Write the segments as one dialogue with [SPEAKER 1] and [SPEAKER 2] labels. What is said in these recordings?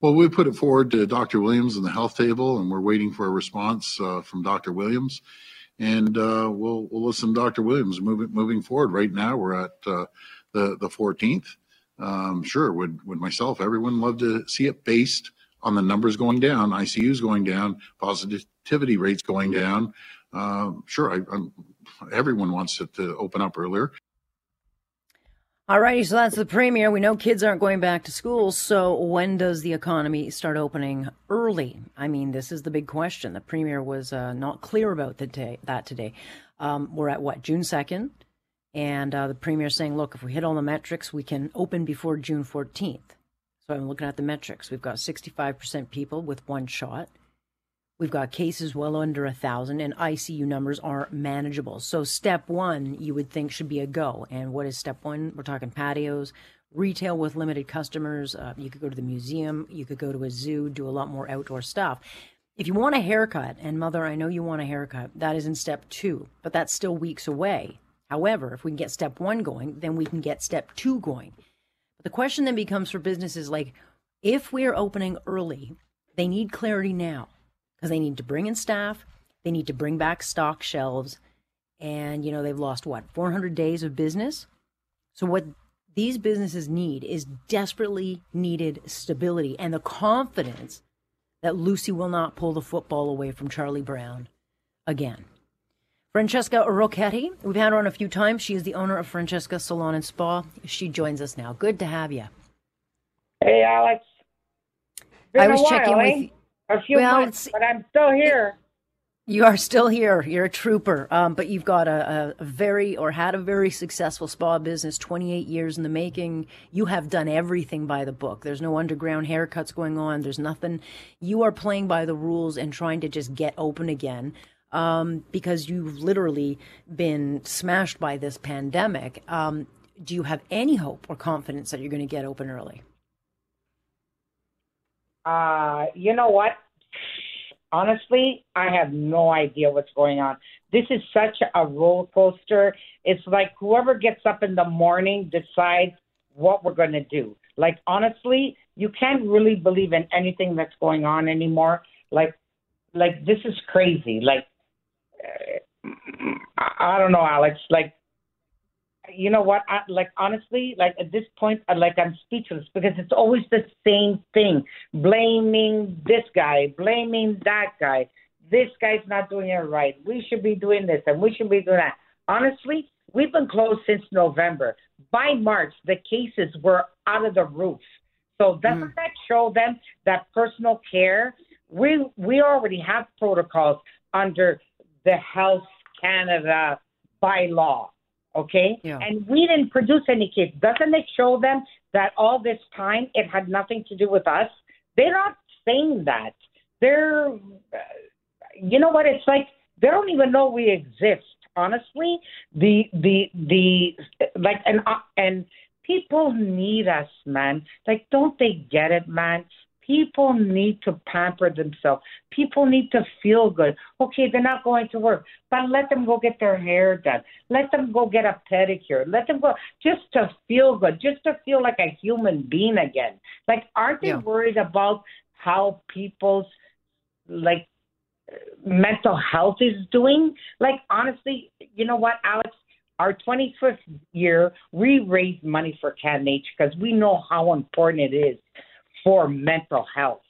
[SPEAKER 1] Well, we put it forward to Dr. Williams in the health table, and we're waiting for a response uh, from Dr. Williams. And uh, we'll we'll listen to Dr. Williams moving moving forward. Right now, we're at uh, the the 14th. Um, sure, would would myself, everyone love to see it based on the numbers going down, ICUs going down, positivity rates going down. Uh, sure, I, everyone wants it to open up earlier.
[SPEAKER 2] All righty, so that's the premier. We know kids aren't going back to school, so when does the economy start opening early? I mean, this is the big question. The premier was uh, not clear about day, that today. Um, we're at what, June 2nd? And uh, the premier saying, look, if we hit all the metrics, we can open before June 14th. So I'm looking at the metrics. We've got 65% people with one shot. We've got cases well under a thousand, and ICU numbers are manageable. So, step one, you would think should be a go. And what is step one? We're talking patios, retail with limited customers. Uh, you could go to the museum, you could go to a zoo, do a lot more outdoor stuff. If you want a haircut, and mother, I know you want a haircut, that is in step two, but that's still weeks away. However, if we can get step one going, then we can get step two going. But the question then becomes for businesses like, if we're opening early, they need clarity now because they need to bring in staff, they need to bring back stock shelves, and you know they've lost what 400 days of business. So what these businesses need is desperately needed stability and the confidence that Lucy will not pull the football away from Charlie Brown again. Francesca Rocchetti, we've had her on a few times. She is the owner of Francesca Salon and Spa. She joins us now. Good to have you.
[SPEAKER 3] Hey, Alex.
[SPEAKER 2] Been I was checking
[SPEAKER 3] eh?
[SPEAKER 2] with
[SPEAKER 3] a few well, months, but I'm still here.
[SPEAKER 2] You are still here. You're a trooper, um, but you've got a, a, very or had a very successful spa business, 28 years in the making. You have done everything by the book. There's no underground haircuts going on. There's nothing. You are playing by the rules and trying to just get open again um, because you've literally been smashed by this pandemic. Um, do you have any hope or confidence that you're going to get open early?
[SPEAKER 3] Uh, you know what? Honestly, I have no idea what's going on. This is such a roller coaster. It's like whoever gets up in the morning decides what we're going to do. Like, honestly, you can't really believe in anything that's going on anymore. Like, like this is crazy. Like, uh, I don't know, Alex. Like, you know what? I, like honestly, like at this point, I, like I'm speechless because it's always the same thing: blaming this guy, blaming that guy. This guy's not doing it right. We should be doing this and we should be doing that. Honestly, we've been closed since November. By March, the cases were out of the roof. So doesn't mm. that show them that personal care? We we already have protocols under the Health Canada bylaw. Okay?
[SPEAKER 2] Yeah.
[SPEAKER 3] And we didn't produce any kids. Doesn't it show them that all this time it had nothing to do with us? They're not saying that. They're, uh, you know what? It's like they don't even know we exist. Honestly, the the the like and uh, and people need us, man. Like, don't they get it, man? People need to pamper themselves. People need to feel good. Okay, they're not going to work, but let them go get their hair done. Let them go get a pedicure. Let them go just to feel good, just to feel like a human being again. Like, aren't they yeah. worried about how people's like mental health is doing? Like, honestly, you know what, Alex? Our 25th year, we raised money for CanH because we know how important it is for mental health.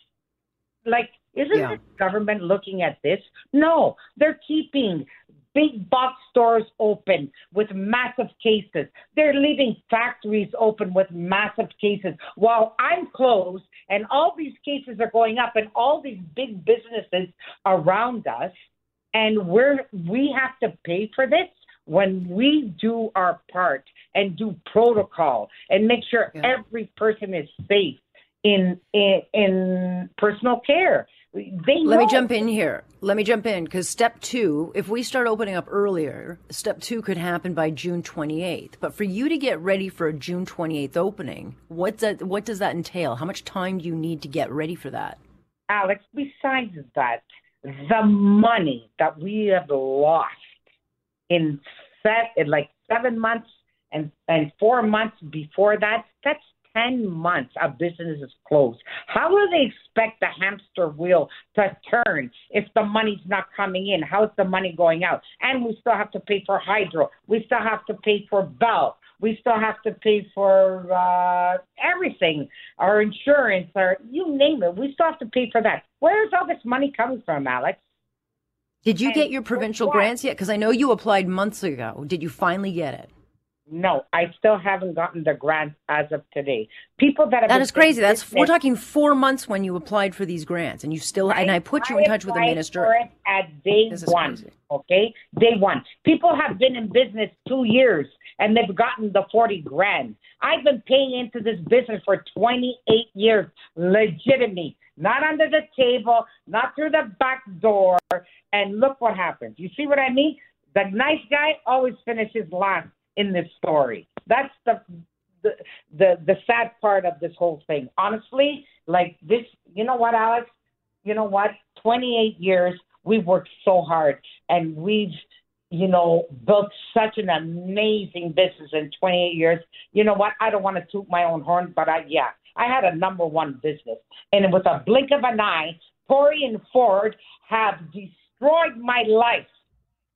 [SPEAKER 3] Like, isn't yeah. the government looking at this? No, they're keeping big box stores open with massive cases. They're leaving factories open with massive cases while I'm closed and all these cases are going up and all these big businesses around us and we're we have to pay for this when we do our part and do protocol and make sure yeah. every person is safe in in, in personal care. They
[SPEAKER 2] Let me jump in here. Let me jump in because step two, if we start opening up earlier, step two could happen by June 28th. But for you to get ready for a June 28th opening, what that what does that entail? How much time do you need to get ready for that?
[SPEAKER 3] Alex, besides that, the money that we have lost in set in like seven months and and four months before that, that's 10 months a business is closed. How do they expect the hamster wheel to turn if the money's not coming in? How's the money going out? And we still have to pay for hydro. We still have to pay for Bell. We still have to pay for uh, everything, our insurance, our you name it. We still have to pay for that. Where's all this money coming from, Alex?
[SPEAKER 2] Did you and get your provincial grants yet? Because I know you applied months ago. Did you finally get it?
[SPEAKER 3] No, I still haven't gotten the grant as of today. People that have
[SPEAKER 2] that is crazy. That's business, we're talking four months when you applied for these grants, and you still I, and I put you in touch with the minister
[SPEAKER 3] at day one. Crazy. Okay, day one. People have been in business two years and they've gotten the forty grand. I've been paying into this business for twenty eight years, legitimately, not under the table, not through the back door. And look what happens. You see what I mean? The nice guy always finishes last in this story. That's the the the, the sad part of this whole thing. Honestly, like this, you know what, Alex? You know what? 28 years we've worked so hard and we've you know, built such an amazing business in 28 years. You know what? I don't want to toot my own horn, but I, yeah, I had a number one business. And with a blink of an eye, Tory and Ford have destroyed my life.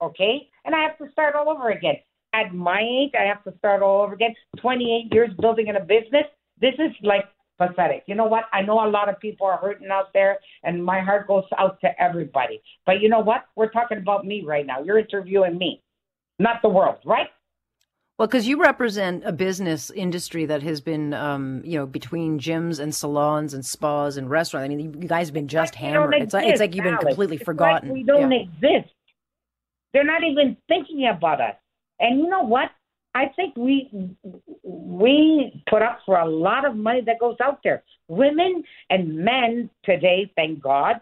[SPEAKER 3] Okay? And I have to start all over again at my age, I have to start all over again. 28 years building in a business. This is like pathetic. You know what? I know a lot of people are hurting out there, and my heart goes out to everybody. But you know what? We're talking about me right now. You're interviewing me, not the world, right?
[SPEAKER 2] Well, because you represent a business industry that has been, um, you know, between gyms and salons and spas and restaurants. I mean, you guys have been just hammered. Exist, it's, like, it's like you've been Alex. completely
[SPEAKER 3] it's
[SPEAKER 2] forgotten.
[SPEAKER 3] Like we don't yeah. exist. They're not even thinking about us. And you know what? I think we we put up for a lot of money that goes out there. Women and men today, thank God,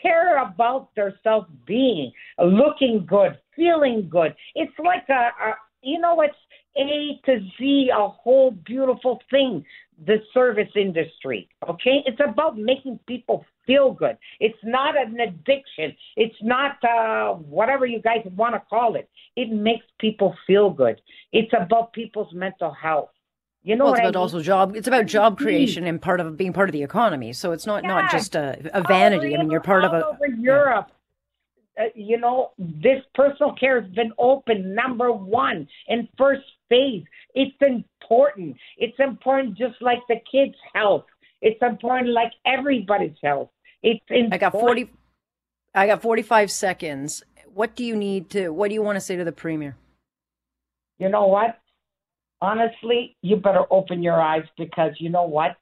[SPEAKER 3] care about their self being, looking good, feeling good. It's like a, a you know, it's A to Z, a whole beautiful thing. The service industry, okay? It's about making people feel good. It's not an addiction. It's not uh, whatever you guys want to call it. It makes people feel good. It's about people's mental health. You know
[SPEAKER 2] well, it's
[SPEAKER 3] about
[SPEAKER 2] I mean? also job. It's about job creation and part of being part of the economy. So it's not not just a, a vanity. I mean, you're part
[SPEAKER 3] of
[SPEAKER 2] a.
[SPEAKER 3] Over Europe, yeah. uh, you know, this personal care has been open number one in first phase. It's important. It's important, just like the kids' health. It's important, like everybody's health. It's important.
[SPEAKER 2] I got forty. I got forty-five seconds. What do you need to? What do you want to say to the premier?
[SPEAKER 3] You know what? Honestly, you better open your eyes because you know what?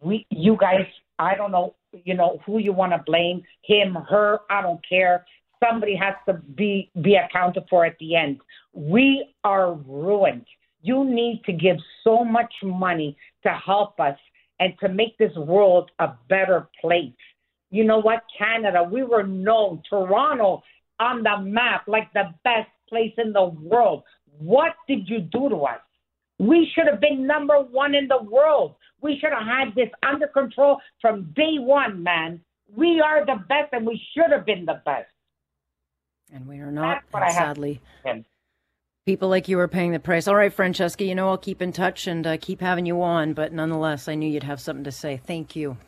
[SPEAKER 3] We, you guys, I don't know, you know who you want to blame, him, her. I don't care. Somebody has to be be accounted for at the end. We are ruined. You need to give so much money to help us and to make this world a better place. You know what? Canada, we were known, Toronto on the map like the best place in the world. What did you do to us? We should have been number one in the world. We should have had this under control from day one, man. We are the best and we should have been the best.
[SPEAKER 2] And we are not, sadly. People like you are paying the price. All right, Francesca, you know I'll keep in touch and uh, keep having you on, but nonetheless, I knew you'd have something to say. Thank you.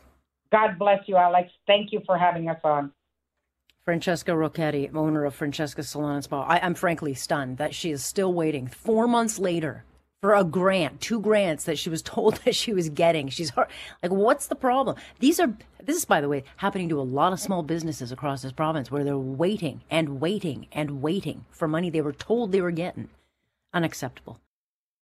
[SPEAKER 3] God bless you, Alex. Thank you for having us on.
[SPEAKER 2] Francesca Rocchetti, owner of Francesca Salon and Spa. I, am frankly stunned that she is still waiting four months later for a grant, two grants that she was told that she was getting. She's like, what's the problem? These are, this is, by the way, happening to a lot of small businesses across this province where they're waiting and waiting and waiting for money they were told they were getting. Unacceptable.